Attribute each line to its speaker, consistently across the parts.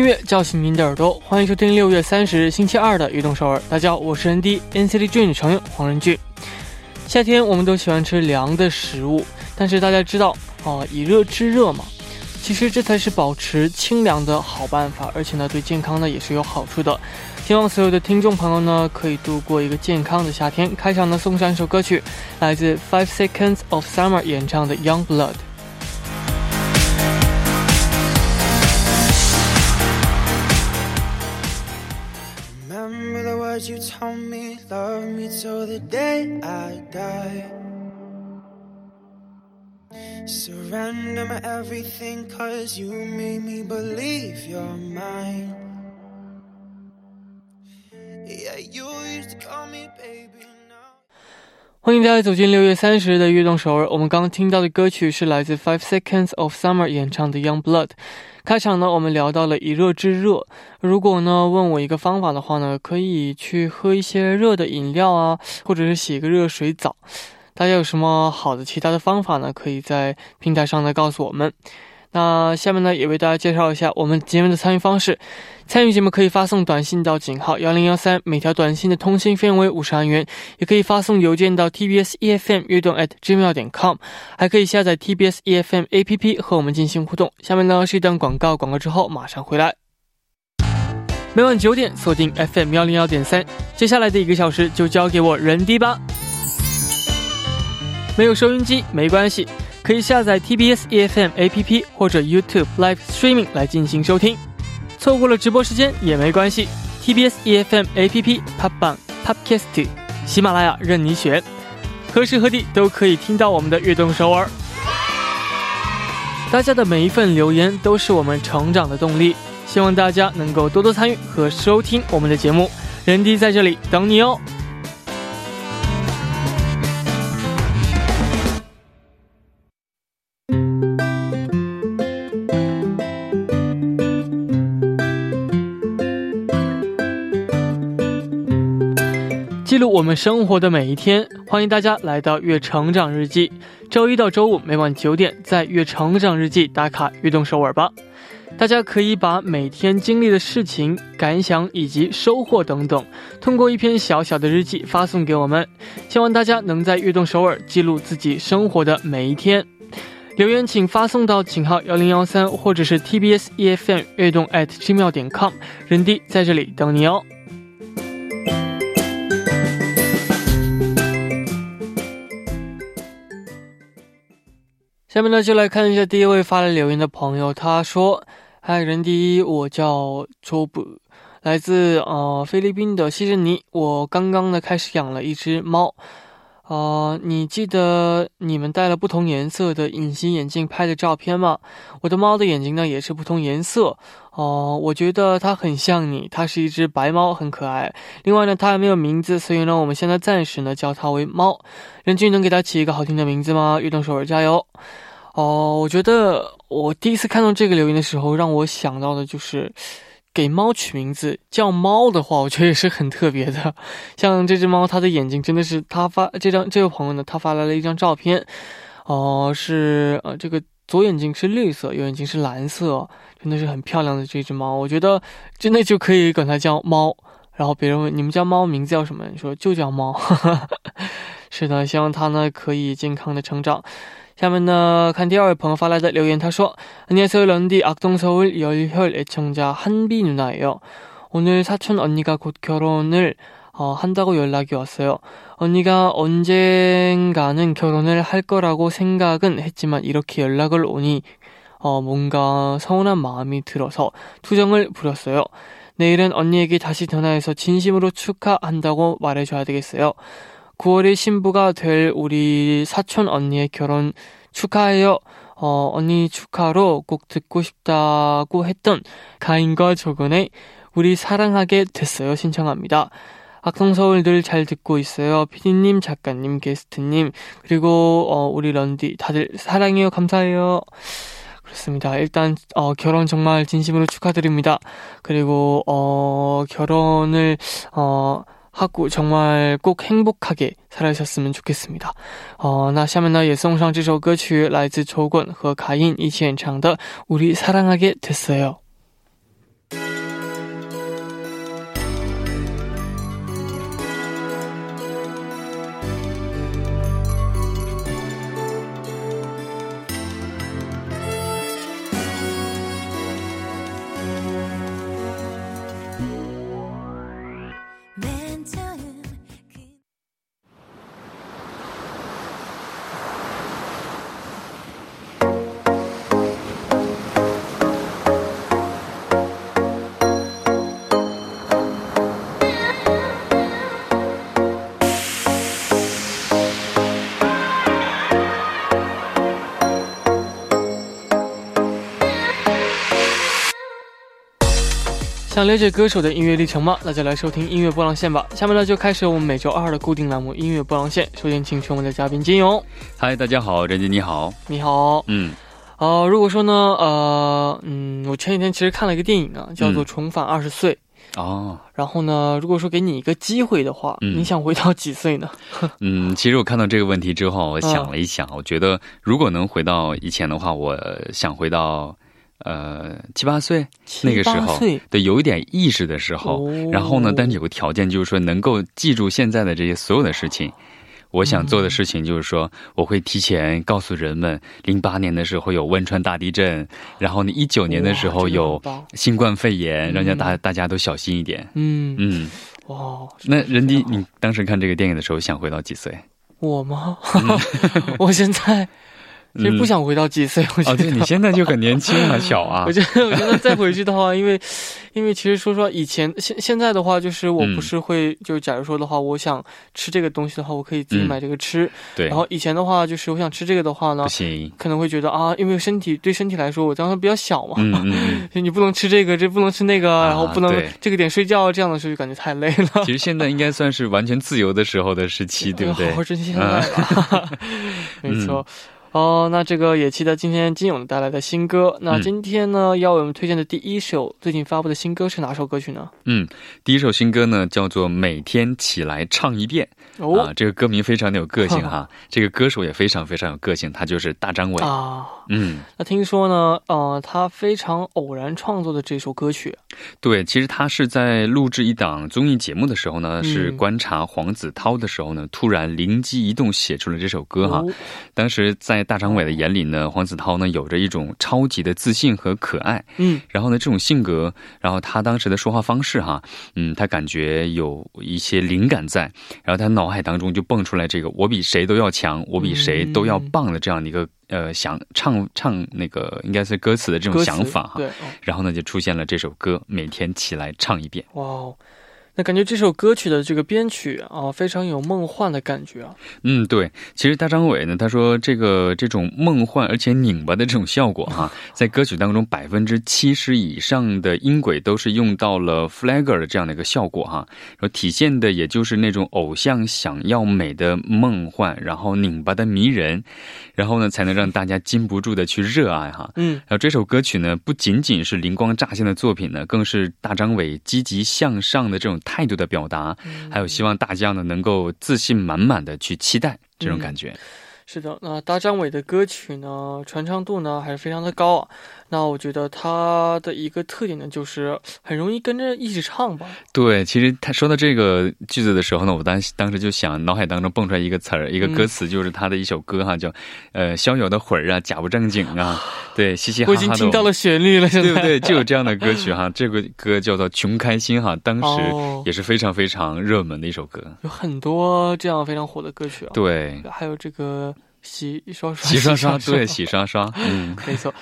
Speaker 1: 音乐叫醒您的耳朵，欢迎收听六月三十日星期二的《移动首尔》。大家好，我是 ND NCT Dream 成员黄仁俊。夏天我们都喜欢吃凉的食物，但是大家知道啊，以热制热嘛，其实这才是保持清凉的好办法，而且呢，对健康呢也是有好处的。希望所有的听众朋友呢，可以度过一个健康的夏天。开场呢，送上一首歌曲，来自 Five Seconds of Summer 演唱的《Young Blood》。Love me till the day I die. Surrender my everything, cause you made me believe you're mine. Yeah, you used to call me baby. 欢迎大家走进六月三十日的悦动首尔。我们刚刚听到的歌曲是来自 Five Seconds of Summer 演唱的《Young Blood》。开场呢，我们聊到了以热制热。如果呢问我一个方法的话呢，可以去喝一些热的饮料啊，或者是洗个热水澡。大家有什么好的其他的方法呢？可以在平台上来告诉我们。那下面呢，也为大家介绍一下我们节目的参与方式。参与节目可以发送短信到井号幺零幺三，每条短信的通信费用为五十韩元；也可以发送邮件到 tbs efm 悦动 at gmail 点 com，还可以下载 tbs efm app 和我们进行互动。下面呢是一段广告，广告之后马上回来。每晚九点锁定 FM 幺零幺点三，接下来的一个小时就交给我人迪吧。没有收音机没关系。可以下载 TBS EFM APP 或者 YouTube Live Streaming 来进行收听，错过了直播时间也没关系。TBS EFM APP、Pop Bang、Podcast、喜马拉雅任你选，何时何地都可以听到我们的悦动首尔。大家的每一份留言都是我们成长的动力，希望大家能够多多参与和收听我们的节目。人迪在这里等你哦。们生活的每一天，欢迎大家来到《月成长日记》。周一到周五每晚九点，在《月成长日记》打卡悦动首尔吧。大家可以把每天经历的事情、感想以及收获等等，通过一篇小小的日记发送给我们。希望大家能在悦动首尔记录自己生活的每一天。留言请发送到井号幺零幺三，或者是 TBS EFM 悦动 at gmail 点 com，人弟在这里等你哦。下面呢，就来看一下第一位发来留言的朋友。他说：“嗨，人第一，我叫周布，来自呃菲律宾的西珍尼。我刚刚呢开始养了一只猫。呃，你记得你们戴了不同颜色的隐形眼镜拍的照片吗？我的猫的眼睛呢也是不同颜色。哦，我觉得它很像你，它是一只白猫，很可爱。另外呢，它还没有名字，所以呢，我们现在暂时呢叫它为猫。任俊能给它起一个好听的名字吗？运动手儿加油！哦，我觉得我第一次看到这个留言的时候，让我想到的就是给猫取名字叫猫的话，我觉得也是很特别的。像这只猫，它的眼睛真的是他发这张这位朋友呢，他发来了一张照片，哦，是呃这个左眼睛是绿色，右眼睛是蓝色，真的是很漂亮的这只猫。我觉得真的就可以管它叫猫。然后别人问你们家猫名字叫什么，你说就叫猫。是的，希望它呢可以健康的成长。 下面呢，看第二位朋友发来的留言，他说：“안녕하세요런디악동서울열혈애청자한비누나예요오늘사촌언니가곧결혼을어한다고연락이왔어요언니가언젠가는결혼을할거라고생각은했지만이렇게연락을오니어뭔가서운한마음이들어서투정을부렸어요 내일은 언니에게 다시 전화해서 진심으로 축하한다고 말해줘야 되겠어요. 9월에 신부가 될 우리 사촌 언니의 결혼 축하해요. 어, 언니 축하로 꼭 듣고 싶다고 했던 가인과 조건의 우리 사랑하게 됐어요. 신청합니다. 악성서울 늘 잘 듣고 있어요. 피디님, 작가님, 게스트님, 그리고 어, 우리 런디 다들 사랑해요. 감사해요. 그렇습니다. 일단 어, 결혼 정말 진심으로 축하드립니다. 그리고 어, 결혼을 어, 하고 정말 꼭 행복하게 살아셨으면 좋겠습니다. 어, 那下面呢也送上这首歌曲来自周棍和卡因一起演唱的《우리사랑하게됐어요》。 想了解歌手的音乐历程吗？那就来收听音乐波浪线吧。下面呢就开始我们每周二的固定栏目《音乐波浪线》。首先请出我们的嘉宾金勇。
Speaker 2: 嗨，大家好，任杰你好。
Speaker 1: 你好。
Speaker 2: 嗯。
Speaker 1: 呃，如果说呢，呃，嗯，我前几天其实看了一个电影啊，叫做《重返二十岁》。
Speaker 2: 哦。
Speaker 1: 然后呢，如果说给你一个机会的话，你想回到几岁呢？
Speaker 2: 嗯，其实我看到这个问题之后，我想了一想，我觉得如果能回到以前的话，我想回到。呃，七八岁那个时候，对，有一点意识的时候，然后呢，但是有个条件，就是说能够记住现在的这些所有的事情。我想做的事情就是说，我会提前告诉人们，零八年的时候有汶川大地震，然后呢，一九年的时候有新冠肺炎，让大大家都小心一点。嗯嗯，哇，那任迪，你当时看这个电影的时候，想回到几岁？
Speaker 1: 我吗？我现在。其实不想回到几岁，我觉得
Speaker 2: 你现在就很年轻啊，小啊。
Speaker 1: 我觉得，我觉得再回去的话，因为，因为其实说实话，以前现现在的话，就是我不是会，就假如说的话，我想吃这个东西的话，我可以自己买这个吃。
Speaker 2: 对。
Speaker 1: 然后以前的话，就是我想吃这个的话呢，
Speaker 2: 不行，
Speaker 1: 可能会觉得啊，因为身体对身体来说，我当时比较小嘛，
Speaker 2: 嗯嗯，
Speaker 1: 你不能吃这个，这不能吃那个，然后不能这个点睡觉，这样的时候就感觉太累了。
Speaker 2: 其实现在应该算是完全自由的时候的时期，对不对？
Speaker 1: 好好珍惜现在吧。没错。哦，那这个也期待今天金勇带来的新歌。那今天呢，要为我们推荐的第一首最近发布的新歌是哪首歌曲呢？
Speaker 2: 嗯，第一首新歌呢叫做《每天起来唱一遍》。啊，这个歌名非常的有个性 哈，这个歌手也非常非常有个性，他就是大张伟啊。
Speaker 1: 嗯，那听说呢，呃，他非常偶然创作的这首歌曲。
Speaker 2: 对，其实他是在录制一档综艺节目的时候呢，是观察黄子韬的时候呢，突然灵机一动写出了这首歌哈。当时在大张伟的眼里呢，黄子韬呢有着一种超级的自信和可爱。嗯，然后呢，这种性格，然后他当时的说话方式哈，嗯，他感觉有一些灵感在，然后他脑。脑海当中就蹦出来这个“我比谁都要强，我比谁都要棒”的这样的一个呃想唱唱那个应该是歌词的这种想法哈，然后呢就出现了这首歌，每天起来唱一遍。哇哦。
Speaker 1: 那感觉这首歌曲的这个编曲啊，非常有梦幻的感觉啊。
Speaker 2: 嗯，对。其实大张伟呢，他说这个这种梦幻而且拧巴的这种效果哈，在歌曲当中百分之七十以上的音轨都是用到了 flagger 的这样的一个效果哈，然后体现的也就是那种偶像想要美的梦幻，然后拧巴的迷人，然后呢才能让大家禁不住的去热爱哈。嗯。然后这首歌曲呢，不仅仅是灵光乍现的作品呢，更是大张伟积极向上的这种。态度的表达，还有希望大家呢能够自信满满的去期待这种感觉。
Speaker 1: 是的，那大张伟的歌曲呢，传唱度呢还是非常的高啊。那我觉得他的一个特点呢，就是很容易跟着一起唱吧。
Speaker 2: 对，其实他说到这个句子的时候呢，我当当时就想，脑海当中蹦出来一个词儿，一个歌词，就是他的一首歌哈，叫呃逍遥的魂儿啊，假不正经啊，对，嘻嘻哈哈
Speaker 1: 的。我已经听到了旋律了，
Speaker 2: 对不对？就有这样的歌曲哈，这个歌叫做《穷开心》哈，当时也是非常非常热门的一首歌。
Speaker 1: 有很多这样非常火的歌曲啊。
Speaker 2: 对，
Speaker 1: 还有这个洗刷刷，
Speaker 2: 洗刷刷，对，洗刷刷，嗯，
Speaker 1: 没错。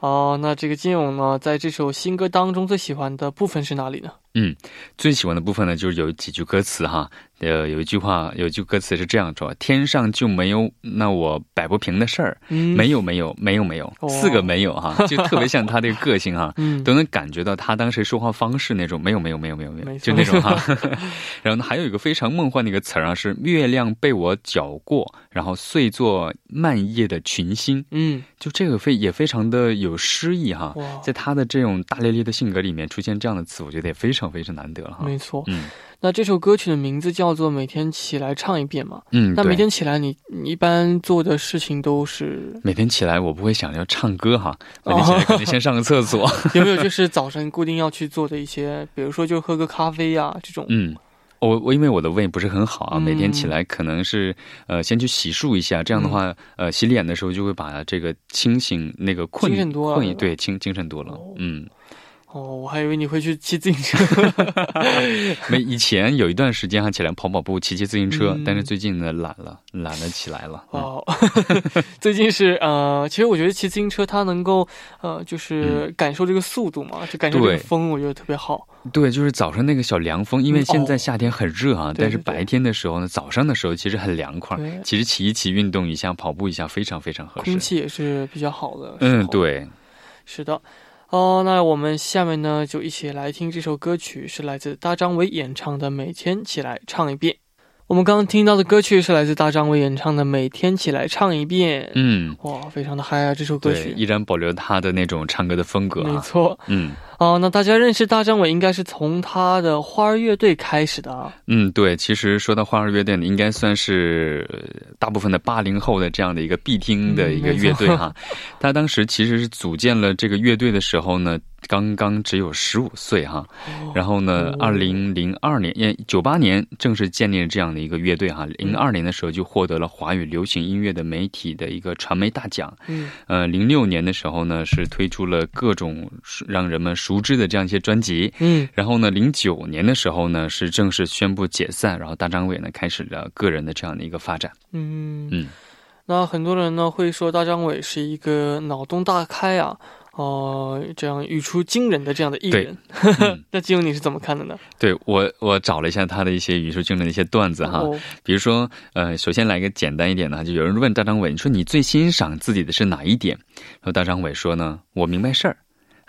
Speaker 1: 哦，那这个金勇呢，在这首新歌当中最喜欢的部分是哪里呢？
Speaker 2: 嗯，最喜欢的部分呢，就是有几句歌词哈。呃，有一句话，有一句歌词是这样说：“天上就没有那我摆不平的事儿，没有，没有，没有，没有，四个没有哈，就特别像他这个个性哈，都能感觉到他当时说话方式那种没有，没有，没有，没有，没有，就那种哈。然后呢，还有一个非常梦幻的一个词儿啊，是月亮被我搅过，然后碎作漫夜的群星。嗯，就这个非也非常的有诗意哈，在他的这种大咧咧的性格里面出现这样的词，我觉得也非常非常难得了哈。
Speaker 1: 没错，嗯。那这首歌曲的名字叫做《每天起来唱一遍》嘛？嗯，那每天起来，你你一般做的事情都是？
Speaker 2: 每天起来，我不会想要唱歌哈。每天起来肯定先上个厕所。
Speaker 1: 有没有就是早晨固定要去做的一些，比如说就喝个咖啡呀这种？
Speaker 2: 嗯，我我因为我的胃不是很好啊，每天起来可能是呃先去洗漱一下，这样的话呃洗脸的时候就会把这个清醒那个困困意对清精神多了，嗯。
Speaker 1: 哦，我还以为你会去骑自行车。
Speaker 2: 没，以前有一段时间还起来跑跑步、骑骑自行车，但是最近呢懒了，懒了起来了。哦，
Speaker 1: 最近是呃，其实我觉得骑自行车它能够呃，就是感受这个速度嘛，就感受这个风，我觉得特别好。
Speaker 2: 对，就是早上那个小凉风，因为现在夏天很热啊，但是白天的时候呢，早上的时候其实很凉快。其实骑一骑、运动一下、跑步一下，非常非常合适。
Speaker 1: 空气也是比较好的。
Speaker 2: 嗯，对，
Speaker 1: 是的。哦，那我们下面呢就一起来听这首歌曲，是来自大张伟演唱的《每天起来唱一遍》。我们刚刚听到的歌曲是来自大张伟演唱的《每天起来唱一遍》。嗯，哇，非常的嗨啊！这首歌曲
Speaker 2: 依然保留他的那种唱歌的风格。
Speaker 1: 没错，嗯。哦，那大家认识大张伟应该是从他的花儿乐队开始的啊。
Speaker 2: 嗯，对，其实说到花儿乐队呢，应该算是大部分的八零后的这样的一个必听的一个乐队哈。他当时其实是组建了这个乐队的时候呢。刚刚只有十五岁哈，然后呢，二零零二年，也九八年正式建立了这样的一个乐队哈。零二年的时候就获得了华语流行音乐的媒体的一个传媒大奖。嗯，呃，零六年的时候呢，是推出了各种让人们熟知的这样一些专辑。嗯，然后呢，零九年的时候呢，是正式宣布解散，然后大张伟呢开始了个人的这样的一个发展。嗯
Speaker 1: 嗯，那很多人呢会说大张伟是一个脑洞大开啊。哦，这样语出惊人的这样的艺人，那金庸你是怎么看的呢？
Speaker 2: 对我，我找了一下他的一些语出惊人的一些段子哈，比如说，呃，首先来一个简单一点的，就有人问大张伟，你说你最欣赏自己的是哪一点？然后大张伟说呢，我明白事儿。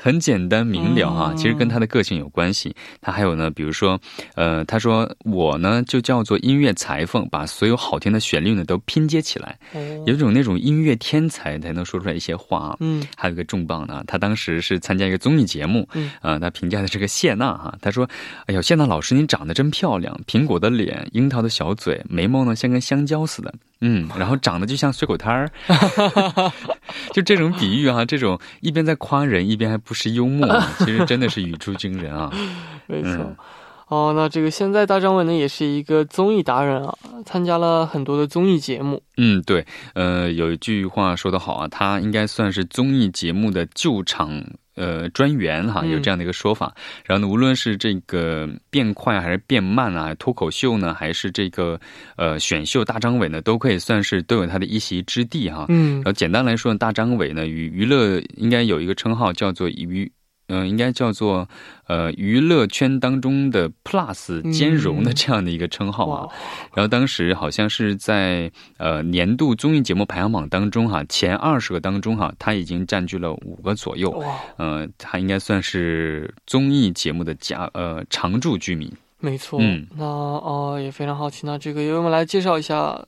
Speaker 2: 很简单明了啊，其实跟他的个性有关系。他还有呢，比如说，呃，他说我呢就叫做音乐裁缝，把所有好听的旋律呢都拼接起来，有种那种音乐天才才能说出来一些话。嗯，还有一个重磅的，他当时是参加一个综艺节目，啊，他评价的这个谢娜哈，他说：“哎呦，谢娜老师，您长得真漂亮，苹果的脸，樱桃的小嘴，眉毛呢像根香蕉似的。”嗯，然后长得就像水果摊儿 就这种比喻啊，这种一边在夸人，一边还不失幽默，其实真的是语出惊人啊。
Speaker 1: 没错，哦，那这个现在大张伟呢也是一个综艺达人啊，参加了很多的综艺节目。
Speaker 2: 嗯，对，呃，有一句话说得好啊，他应该算是综艺节目的救场。呃，专员哈，有这样的一个说法。然后呢，无论是这个变快还是变慢啊，脱口秀呢，还是这个呃选秀，大张伟呢，都可以算是都有他的一席之地哈。嗯。然后简单来说，大张伟呢，与娱乐应该有一个称号叫做娱。嗯，应该叫做呃娱乐圈当中的 Plus 兼容的这样的一个称号啊。然后当时好像是在呃年度综艺节目排行榜当中哈，前二十个当中哈，他已经占据了五个左右。哇，呃，他应该算是综艺节目的家呃常驻居民。
Speaker 1: 没错，嗯，那哦也非常好奇，那这个由我们来介绍一下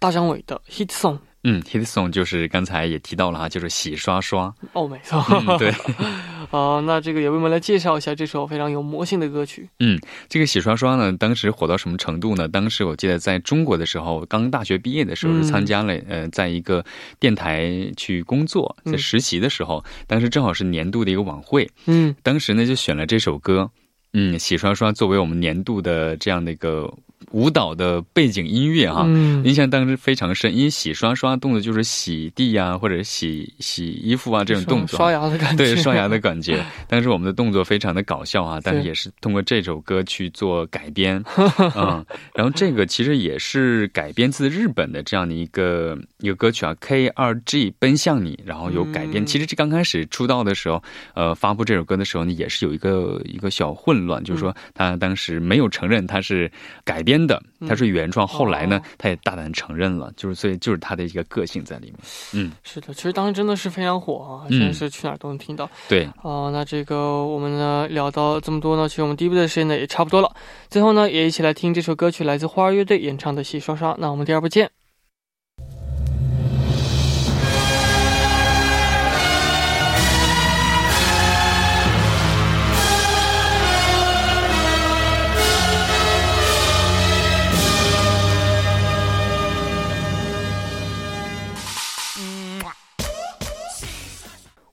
Speaker 1: 大张伟的 Hit Song。
Speaker 2: 嗯，hit song 就是刚才也提到了哈，就是洗刷刷。
Speaker 1: 哦，没错，
Speaker 2: 对。
Speaker 1: 好，那这个也为我们来介绍一下这首非常有魔性的歌曲。
Speaker 2: 嗯，这个洗刷刷呢，当时火到什么程度呢？当时我记得在中国的时候，刚大学毕业的时候是参加了呃，在一个电台去工作，在实习的时候，当时正好是年度的一个晚会。嗯，当时呢就选了这首歌，嗯，洗刷刷作为我们年度的这样的一个。舞蹈的背景音乐哈，印象当时非常深，因为洗刷刷动作就是洗地呀，或者洗洗衣服啊这种动作，
Speaker 1: 刷牙的感觉，
Speaker 2: 对刷牙的感觉。当时我们的动作非常的搞笑啊，但是也是通过这首歌去做改编，嗯，然后这个其实也是改编自日本的这样的一个一个歌曲啊，K 二 G 奔向你，然后有改编。其实这刚开始出道的时候，呃，发布这首歌的时候呢，也是有一个一个小混乱，就是说他当时没有承认他是改编。的，他是原创，后来呢，他也大胆承认了，就是所以就是他的一个个性在里面。
Speaker 1: 嗯，是的，其实当时真的是非常火啊，真的是去哪儿都能听到。
Speaker 2: 对，
Speaker 1: 哦，那这个我们呢聊到这么多呢，其实我们第一部的时间呢也差不多了，最后呢也一起来听这首歌曲，来自花儿乐队演唱的《洗刷刷》。那我们第二部见。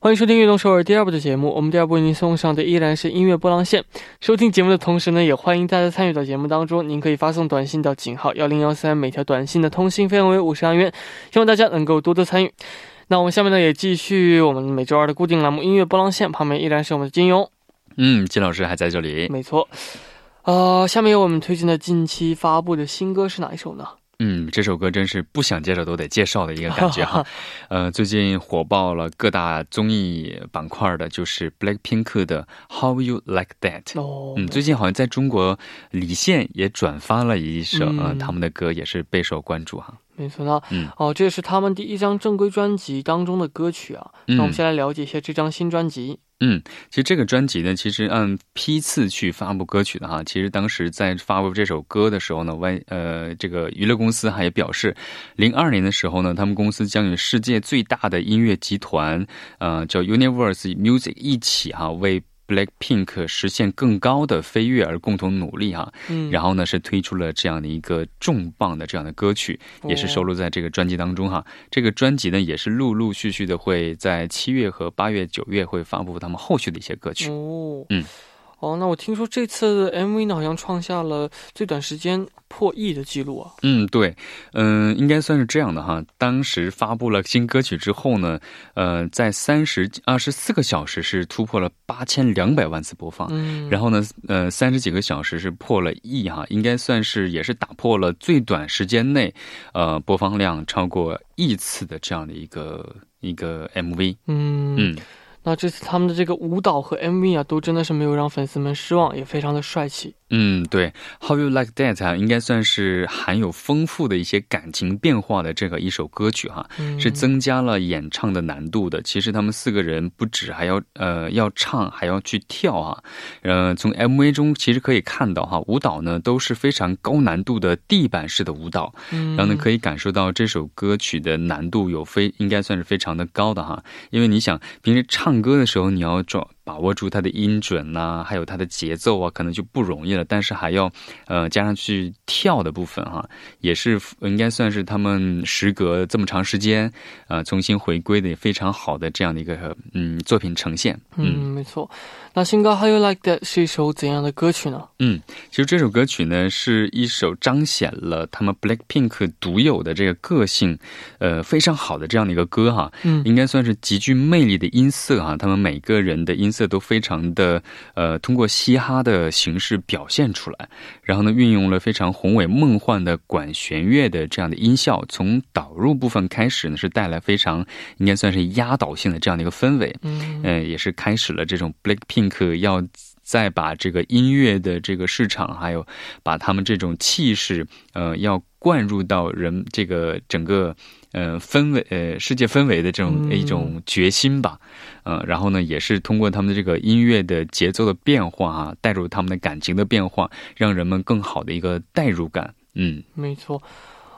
Speaker 1: 欢迎收听《运动首尔》第二部的节目。我们第二部为您送上的依然是音乐波浪线。收听节目的同时呢，也欢迎大家参与到节目当中。您可以发送短信到井号幺零幺三，每条短信的通信费用为五十韩元。希望大家能够多多参与。那我们下面呢，也继续我们每周二的固定栏目《音乐波浪线》，旁边依然是我们的金庸。
Speaker 2: 嗯，金老师还在这里。
Speaker 1: 没错。呃，下面有我们推荐的近期发布的新歌是哪一首呢？
Speaker 2: 嗯，这首歌真是不想介绍都得介绍的一个感觉哈。呃，最近火爆了各大综艺板块的，就是 Blackpink 的 How You Like That。哦，嗯，最近好像在中国李现也转发了一首呃他们的歌，也是备受关注哈。
Speaker 1: 没错呢，嗯，哦，这是他们第一张正规专辑当中的歌曲啊。那我们先来了解一下这张新专辑。
Speaker 2: 嗯，其实这个专辑呢，其实按批次去发布歌曲的哈。其实当时在发布这首歌的时候呢，外呃这个娱乐公司还表示，零二年的时候呢，他们公司将与世界最大的音乐集团，呃叫 Universe Music 一起哈为。Blackpink 实现更高的飞跃而共同努力哈，嗯，然后呢是推出了这样的一个重磅的这样的歌曲，也是收录在这个专辑当中哈。这个专辑呢也是陆陆续续的会在七月和八月、九月会发布他们后续的一些歌曲哦，嗯。
Speaker 1: 哦，那我听说这次 MV 呢，好像创下了最短时间破亿的记录啊。
Speaker 2: 嗯，对，嗯，应该算是这样的哈。当时发布了新歌曲之后呢，呃，在三十二十四个小时是突破了八千两百万次播放，嗯，然后呢，呃，三十几个小时是破了亿哈，应该算是也是打破了最短时间内，呃，播放量超过亿次的这样的一个一个 MV。嗯
Speaker 1: 嗯。那这次他们的这个舞蹈和 MV 啊，都真的是没有让粉丝们失望，也非常的帅气。
Speaker 2: 嗯，对，How You Like That 啊，应该算是含有丰富的一些感情变化的这个一首歌曲哈，是增加了演唱的难度的。其实他们四个人不止还要呃要唱，还要去跳啊。呃，从 MV 中其实可以看到哈，舞蹈呢都是非常高难度的地板式的舞蹈，然后呢可以感受到这首歌曲的难度有非应该算是非常的高的哈。因为你想平时唱歌的时候，你要抓。把握住它的音准呐，还有它的节奏啊，可能就不容易了。但是还要，呃，加上去跳的部分哈，也是应该算是他们时隔这么长时间，呃，重新回归的非常好的这样的一个嗯作品呈现。
Speaker 1: 嗯，没错。那新歌《How You Like That》是一首怎样的歌曲呢？
Speaker 2: 嗯，其实这首歌曲呢是一首彰显了他们 Blackpink 独有的这个个性，呃，非常好的这样的一个歌哈。嗯，应该算是极具魅力的音色哈。他们每个人的音色都非常的呃，通过嘻哈的形式表现出来。然后呢，运用了非常宏伟梦幻的管弦乐的这样的音效，从导入部分开始呢，是带来非常应该算是压倒性的这样的一个氛围。嗯，呃，也是开始了这种 Blackpink。要再把这个音乐的这个市场，还有把他们这种气势，呃，要灌入到人这个整个呃氛围呃世界氛围的这种一种决心吧，呃，然后呢，也是通过他们的这个音乐的节奏的变化啊，带入他们的感情的变化，让人们更好的一个代入感。嗯，
Speaker 1: 没错。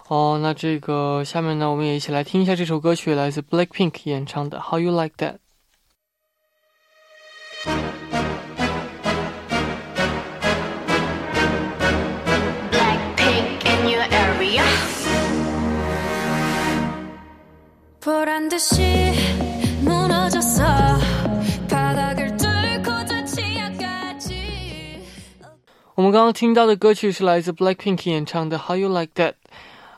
Speaker 1: 哦，那这个下面呢，我们也一起来听一下这首歌曲，来自 Blackpink 演唱的《How You Like That》。我们刚刚听到的歌曲是来自 Blackpink 演唱的《How You Like That》。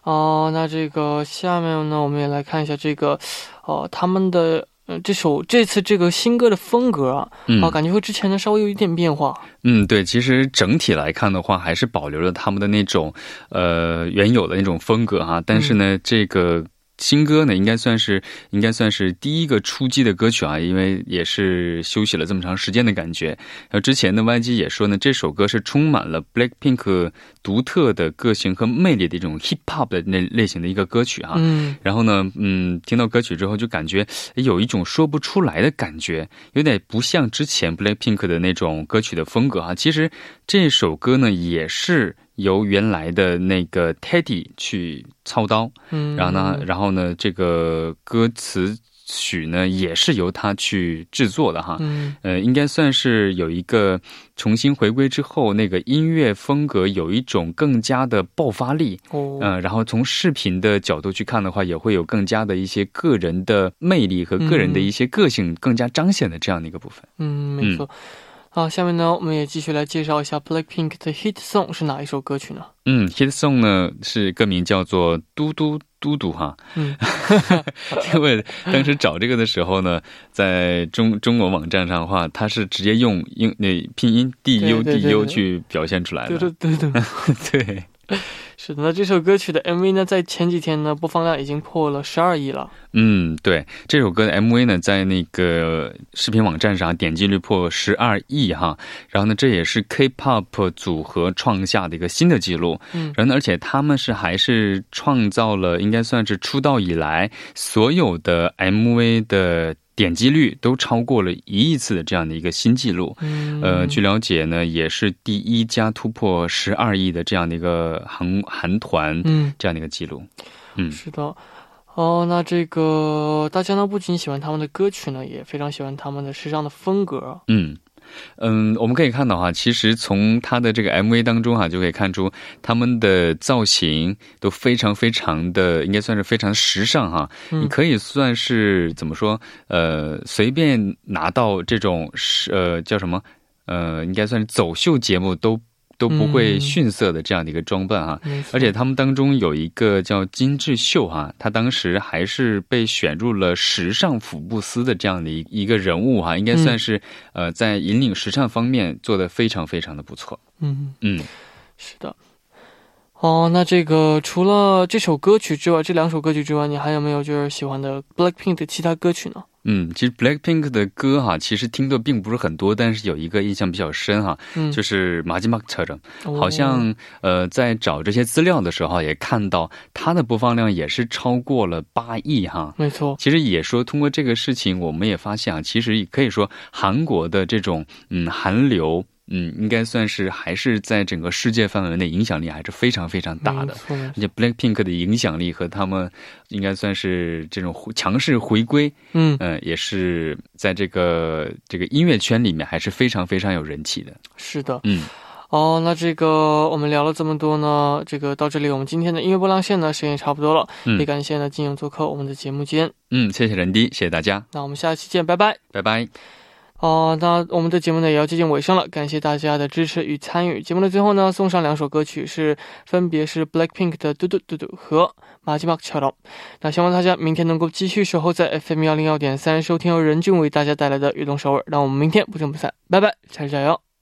Speaker 1: 哦，那这个下面呢，我们也来看一下这个，哦，他们的呃这首这次这个新歌的风格啊，啊，感觉和之前的稍微有一点变化。
Speaker 2: 嗯，对，其实整体来看的话，还是保留了他们的那种呃原有的那种风格哈，但是呢，这个。新歌呢，应该算是应该算是第一个出击的歌曲啊，因为也是休息了这么长时间的感觉。然后之前的 YG 也说呢，这首歌是充满了 Blackpink 独特的个性和魅力的一种 Hip Hop 的那类型的一个歌曲啊。嗯。然后呢，嗯，听到歌曲之后就感觉有一种说不出来的感觉，有点不像之前 Blackpink 的那种歌曲的风格啊。其实这首歌呢，也是。由原来的那个 Teddy 去操刀，嗯，然后呢，然后呢，这个歌词曲呢也是由他去制作的哈，嗯，呃，应该算是有一个重新回归之后，那个音乐风格有一种更加的爆发力，哦，嗯，然后从视频的角度去看的话，也会有更加的一些个人的魅力和个人的一些个性更加彰显的这样的一个部分，
Speaker 1: 嗯，没错。好，下面呢，我们也继续来介绍一下 Blackpink 的 Hit Song 是哪一首歌曲呢？
Speaker 2: 嗯，Hit Song 呢是歌名叫做“嘟嘟嘟嘟”哈。嗯，因为当时找这个的时候呢，在中中国网站上的话，它是直接用英那拼音 D U D U 去表现出来的。
Speaker 1: 对对对对，对。是的，那这首歌曲的 MV 呢，在前几天呢，播放量已经破了十二亿了。
Speaker 2: 嗯，对，这首歌的 MV 呢，在那个视频网站上点击率破十二亿哈。然后呢，这也是 K-pop 组合创下的一个新的记录。嗯，然后呢而且他们是还是创造了应该算是出道以来所有的 MV 的点击率都超过了一亿次的这样的一个新纪录。嗯，呃，据了解呢，也是第一家突破十二亿的这样的一个韩韩团，嗯，这样的一个记录。
Speaker 1: 嗯，是的。哦，那这个大家呢不仅喜欢他们的歌曲呢，也非常喜欢他们的时尚的风格。
Speaker 2: 嗯。嗯，我们可以看到哈，其实从他的这个 MV 当中哈，就可以看出他们的造型都非常非常的，应该算是非常时尚哈。你可以算是怎么说？呃，随便拿到这种是呃叫什么？呃，应该算是走秀节目都。都不会逊色的这样的一个装扮哈，而且他们当中有一个叫金智秀哈，他当时还是被选入了时尚福布斯的这样的一一个人物哈，应该算是呃在引领时尚方面做的非常非常的不错。嗯
Speaker 1: 嗯，是的。哦，那这个除了这首歌曲之外，这两首歌曲之外，你还有没有就是喜欢的 Blackpink 的其他歌曲呢？
Speaker 2: 嗯，其实 Blackpink 的歌哈，其实听的并不是很多，但是有一个印象比较深哈，就是马吉马车的，好像呃在找这些资料的时候也看到它的播放量也是超过了八亿哈，
Speaker 1: 没错。
Speaker 2: 其实也说通过这个事情，我们也发现啊，其实可以说韩国的这种嗯韩流。嗯，应该算是还是在整个世界范围内影响力还是非常非常大的。而且 Blackpink 的影响力和他们应该算是这种强势回归，嗯嗯，也是在这个这个音乐圈里面还是非常非常有人气的。
Speaker 1: 是的，嗯，哦，那这个我们聊了这么多呢，这个到这里我们今天的音乐波浪线呢时间也差不多了，也感谢呢金勇做客我们的节目间。
Speaker 2: 嗯，谢谢人迪，谢谢大家。
Speaker 1: 那我们下期见，拜拜，
Speaker 2: 拜拜。
Speaker 1: 哦，那我们的节目呢也要接近尾声了，感谢大家的支持与参与。节目的最后呢，送上两首歌曲，是分别是 Blackpink 的《嘟嘟嘟嘟》和《马吉马克乔罗》。那希望大家明天能够继续守候在 FM 幺零幺点三，收听由任俊为大家带来的《悦动首尔》。那我们明天不见不散，拜拜，下次加油。